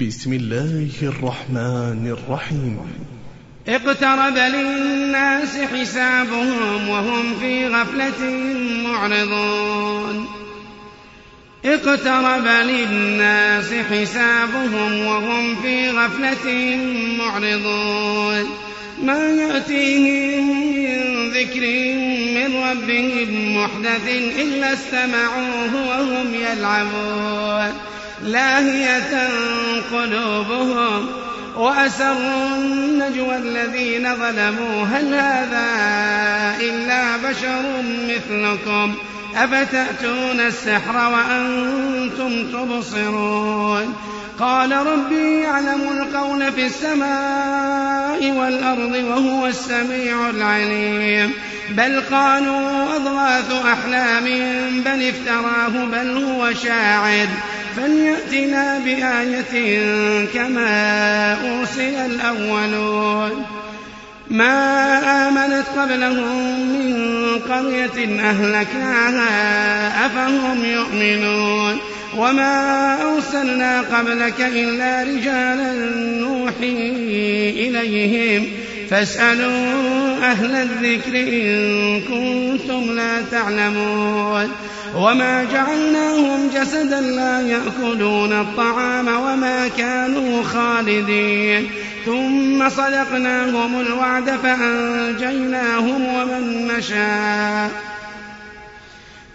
بسم الله الرحمن الرحيم. اقترب للناس حسابهم وهم في غفلة معرضون. اقترب للناس حسابهم وهم في غفلة معرضون. ما يأتيهم من ذكر من ربهم محدث إلا استمعوه وهم يلعبون. لاهية قلوبهم وأسروا النجوى الذين ظلموا. هل هذا إلا بشر مثلكم؟ أفتأتون السحر وأنتم تبصرون؟ قال ربي يعلم القول في السماء والأرض وهو السميع العليم. بل قالوا أضغاث أحلام بل افتراه بل هو شاعر. فليأتنا بآية كما أرسل الأولون. ما آمنت قبلهم من قرية أهلكناها أفهم يؤمنون. وما أرسلنا قبلك إلا رجالا نوحي إليهم. فاسألوا أهل الذكر إن كنتم لا تعلمون. وما جعلناهم جسدا لا يأكلون الطعام وما كانوا خالدين. ثم صدقناهم الوعد فأنجيناهم ومن نشاء.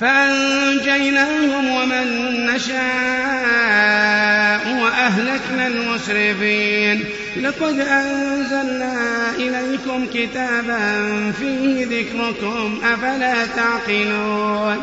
فأنجيناهم ومن نشاء وأهلكنا المسرفين. لقد أنزلنا إليكم كتابا فيه ذكركم أفلا تعقلون؟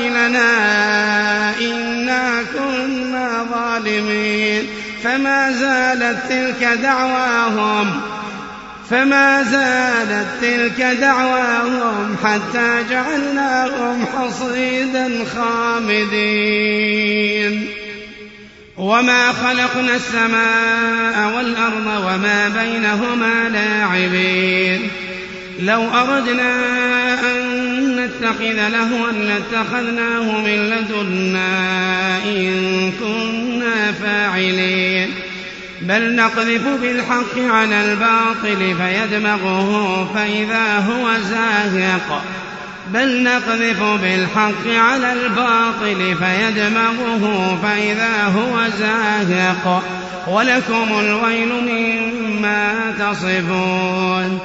فما زالت تلك دعواهم فما زالت تلك دعواهم حتى جعلناهم حصيدا خامدين. وما خلقنا السماء والأرض وما بينهما لاعبين. لو أردنا أن نتخذ لهوا لاتخذناه من لدنا إن كنا فاعلين. بل نقذف بالحق على الباطل فيدمغه فإذا هو زاهق. بل نقذف بالحق على الباطل فيدمغه فإذا هو زاهق. ولكم الويل مما تصفون.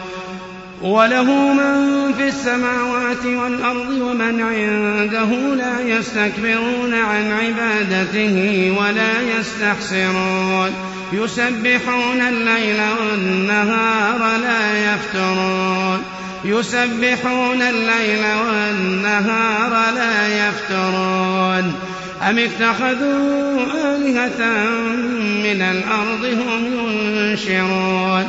وله من في السماوات والأرض ومن عنده لا يستكبرون عن عبادته ولا يستحسرون يسبحون الليل والنهار لا يفترون يسبحون الليل والنهار لا يفترون أم اتخذوا آلهة من الأرض هم ينشرون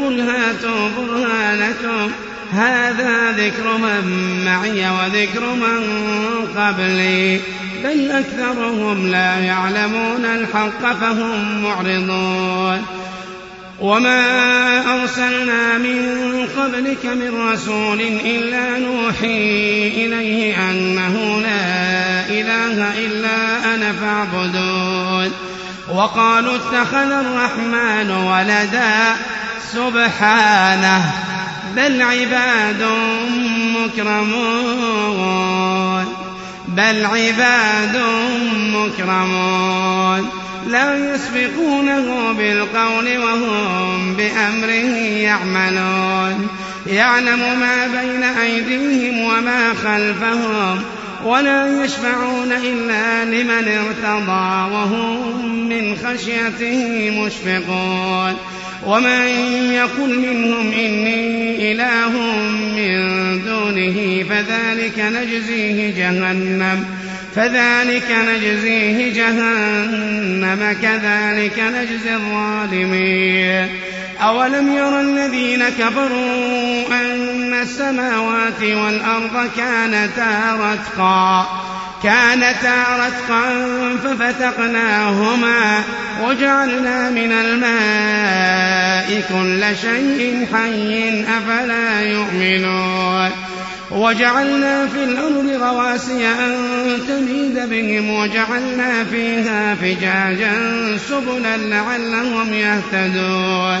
قل هاتوا برهانكم هذا ذكر من معي وذكر من قبلي. بل أكثرهم لا يعلمون الحق فهم معرضون. وما أرسلنا من قبلك من رسول إلا نوحي إليه أنه لا إله إلا أنا فاعبدون. وقالوا اتخذ الرحمن ولدا. سبحانه بل عباد مكرمون. بل عباد مكرمون. لا يسبقونه بالقول وهم بأمره يعملون. يعلم ما بين أيديهم وما خلفهم ولا يشفعون إلا لمن ارتضى وهم من خشيته مشفقون. ومن يقل منهم إني إله من دونه فذلك نجزيه جهنم فذلك نجزيه جهنم كذلك نجزي الظالمين أولم ير الذين كفروا أن السماوات والأرض كانتا رتقا كانتا رتقا ففتقناهما وجعلنا من الماء كل شيء حي أفلا يؤمنون. وجعلنا في الأرض رواسي أن تميد بهم وجعلنا فيها فجاجا سبلا لعلهم يهتدون.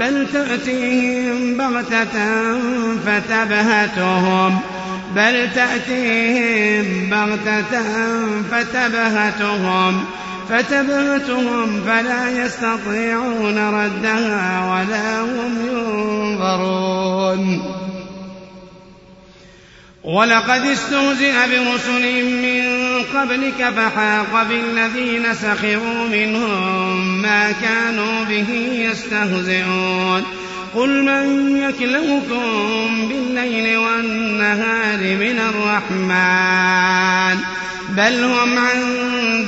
بل تأتيهم بغتة فتبهتهم. بل تأتيهم بغتة فتبهتهم. فتبهتهم فلا يستطيعون ردها ولا هم ينظرون. ولقد استهزئ برسل من قبلك فحاق بالذين سخروا منهم ما كانوا به يستهزئون. قل من يكلؤكم بالليل والنهار من الرحمن؟ بل هم عن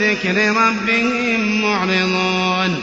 ذكر ربهم معرضون.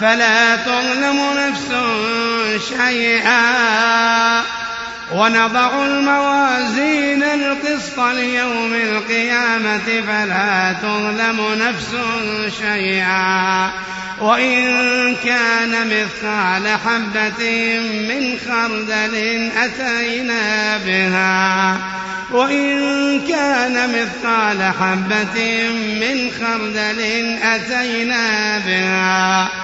فلا تظلم نفس شيئا. ونضع الموازين القسط ليوم القيامة فلا تظلم نفس شيئا. وإن كان مثقال حبة من خردل أتينا بها. وإن كان مثقال حبة من خردل أتينا بها.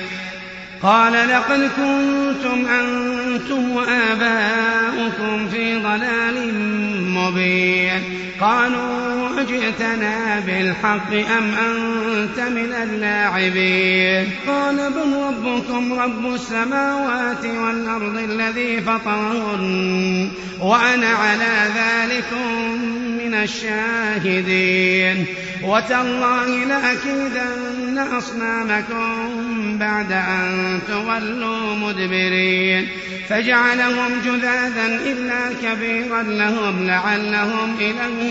قال لقد كنتم أنتم وآباؤكم في ضلال مبين. قالوا أجئتنا بالحق أم أنت من اللاعبين قال بل ربكم رب السماوات والأرض الذي فطرهن وأنا على ذلكم من الشاهدين وتالله لأكيدن أصنامكم بعد أن تولوا مدبرين فجعلهم جذاذا إلا كبيرا لهم لعلهم إليه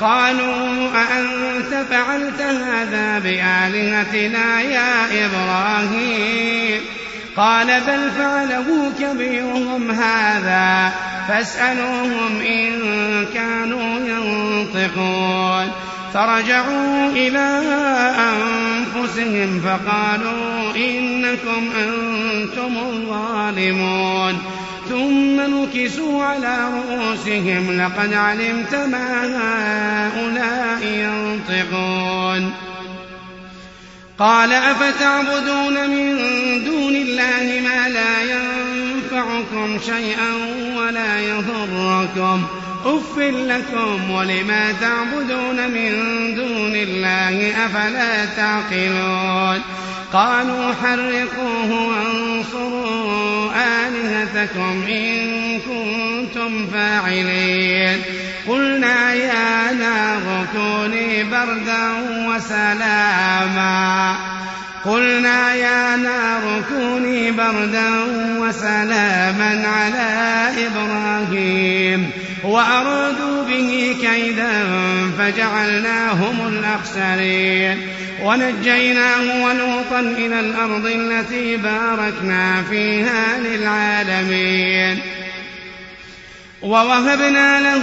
قالوا أأنت فعلت هذا بآلهتنا يا إبراهيم؟ قال بل فعله كبيرهم هذا فاسألوهم إن كانوا ينطقون. فرجعوا إلى أنفسهم فقالوا إنكم أنتم الظالمون. ثم نكسوا على رؤوسهم لقد علمت ما هؤلاء ينطقون. قال أفتعبدون من دون الله ما لا ينفعكم شيئا ولا يضركم. أف لكم ولما تعبدون من دون الله أفلا تعقلون؟ قالوا حرقوه وانصروا آلهتكم إن كنتم فاعلين. قلنا يا نار كوني بردا وسلاما. قلنا يا نار كوني بردا وسلاما على إبراهيم. وأرادوا به كيدا فجعلناهم الأخسرين. ونجيناه ولوطا إلى الأرض التي باركنا فيها للعالمين. ووهبنا له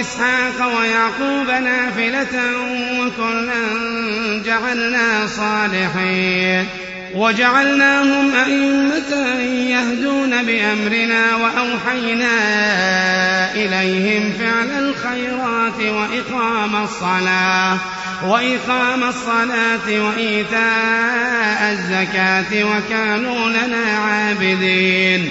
إسحاق ويعقوب نافلة وكلا جعلنا صالحين. وجعلناهم أئمة يهدون بأمرنا وأوحينا إليهم فعل الخيرات وإقام الصلاة وإقام الصلاة وإيتاء الزكاة وكانوا لنا عابدين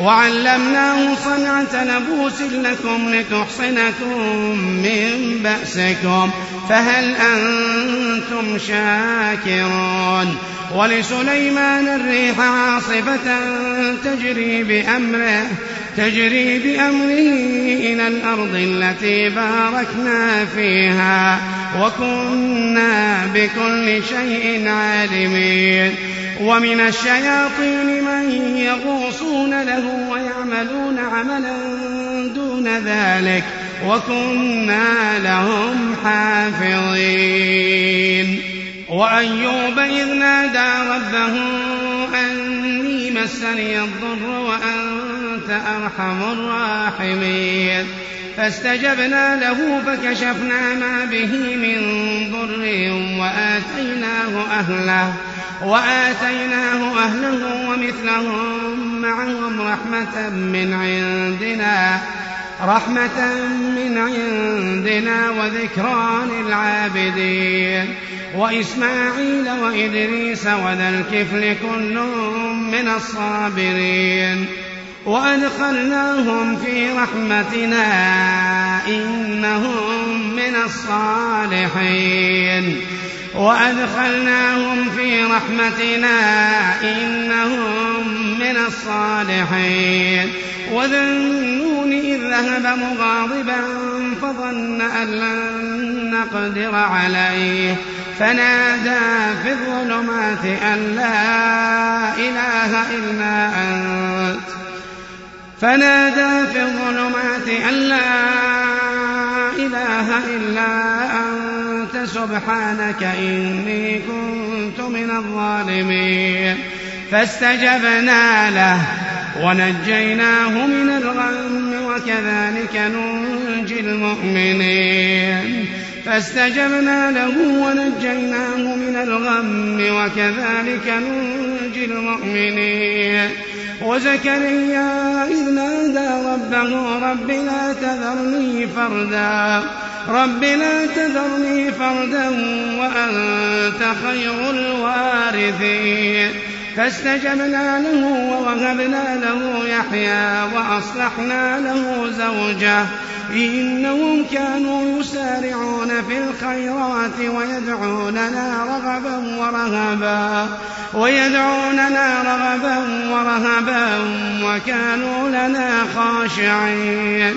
وعلمناه صنعة لبوس لكم لتحصنكم من بأسكم فهل أنتم شاكرون؟ ولسليمان الريح عاصفة تجري بأمره تجري بأمره إلى الأرض التي باركنا فيها وكنا بكل شيء عالمين. ومن الشياطين من يغوصون له ويعملون عملا دون ذلك وكنا لهم حافظين. وأيوب إذ نادى ربه أني مسني الضر وأنت أرحم الراحمين. فاستجبنا له فكشفنا ما به من ضر وآتيناه أهله. وآتيناه أهله ومثلهم معهم رحمة من عندنا رحمة من عندنا وذكرى للعابدين. وإسماعيل وإدريس وذا الكفل كل من الصابرين. وأدخلناهم في رحمتنا إنهم من الصالحين. وأدخلناهم في رحمتنا إنهم من الصالحين. وذا النون إذ ذهب مغاضبا فظن أن لن نقدر عليه. فنادى في الظلمات أن لا إله إلا أنت. فنادى في الظلمات أن لا إله إلا أنت. سبحانك إني كنت من الظالمين. فاستجبنا له ونجيناه من الغم وكذلك ننجي المؤمنين. فاستجبنا له ونجيناه من الغم وكذلك ننجي المؤمنين. وزكريا إذ نادى ربه رب لا تذرني فردا. رب لا تذرني فردا وأنت خير الوارثين. فاستجبنا له ووهبنا له يحيى وأصلحنا له زوجه. إنهم كانوا يسارعون في الخيرات ويدعوننا رغبا ورهبا. ويدعوننا رغبا ورهبا وكانوا لنا خاشعين.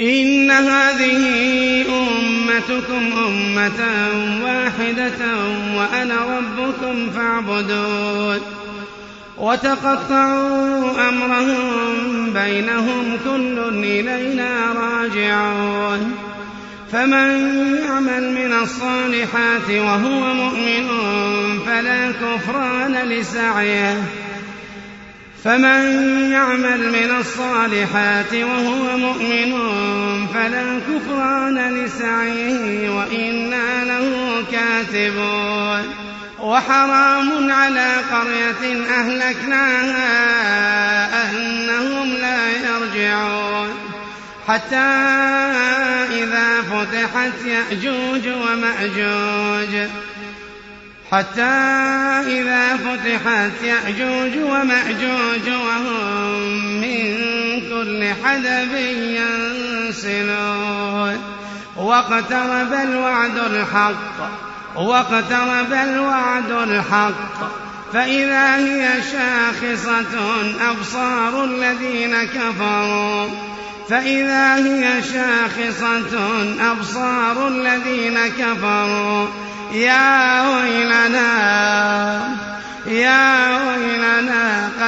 إن هذه أمتكم أمة واحدة وأنا ربكم فاعبدون. وتقطعوا أمرهم بينهم كل إلينا راجعون. فمن يعمل من الصالحات وهو مؤمن فلا كفران لسعيه. فمن يعمل من الصالحات وهو مؤمن فلا كفران لسعيه وإنا له كاتبون. وحرام على قرية أهلكناها أنهم لا يرجعون. حتى إذا فتحت يأجوج ومأجوج. حتى إذا فتحت يأجوج ومأجوج وهم من كل حدب ينسلون. واقترب الوعد الحق واقترب الوعد الحق. فإذا هي شاخصة أبصار الذين كفروا. فإذا هي شاخصة أبصار الذين كفروا. يا ويلنا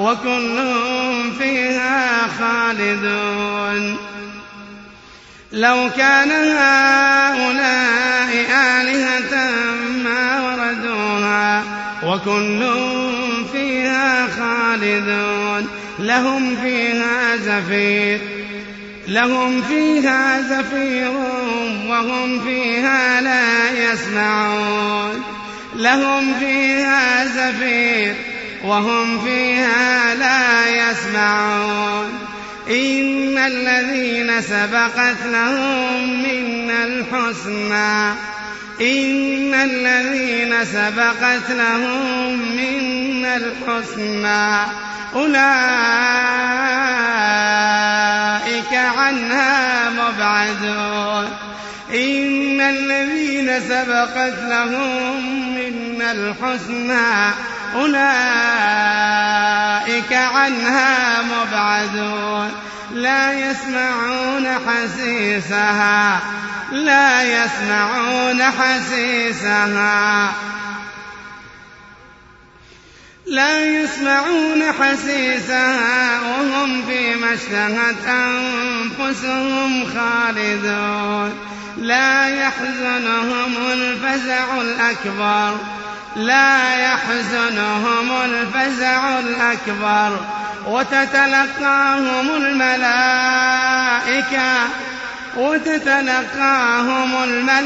وكلهم فيها خالدون. لو كان هؤلاء آلهة ما وردوها وكل فيها خالدون. لهم فيها زفير لهم فيها زفير وهم فيها لا يسمعون. لهم فيها زفير وهم فيها لا يسمعون. إن الذين سبقت لهم منا الحسنى. إن الذين سبقت لهم منا الحسنى. أولئك عنها مبعدون. إن الذين سبقت لهم منا الحسنى. أولئك عنها مبعدون لا يسمعون حسيسها. لا يسمعون حسيسها. لا يسمعون حسيسها وهم فيما اشتهت أنفسهم خالدون. لا يحزنهم الفزع الأكبر. لا يحزنهم الفزع الأكبر وتتلقاهم الملائكة وتتلقاهم الملائكة.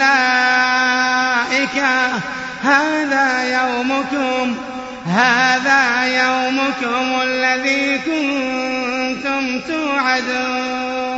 هذا يومكم هذا يومكم الذي كنتم توعدون.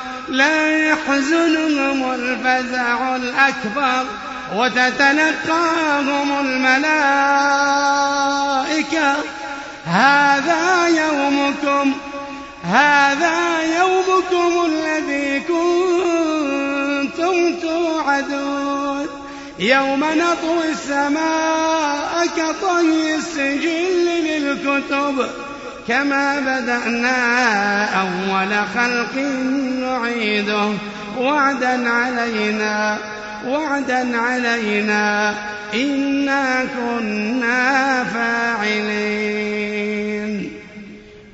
لا يحزنهم الفزع الأكبر وتتلقاهم الملائكة. هذا يومكم هذا يومكم الذي كنتم توعدون. يوم نطوي السماء كطي السجل للكتب. كما بدأنا أول خلق نعيده. وعدا علينا وعدا علينا. إنا كنا فاعلين.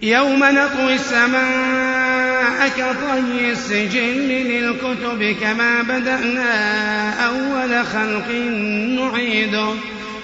يوم نطوي السماء كطي السجل للكتب كما بدأنا أول خلق نعيده.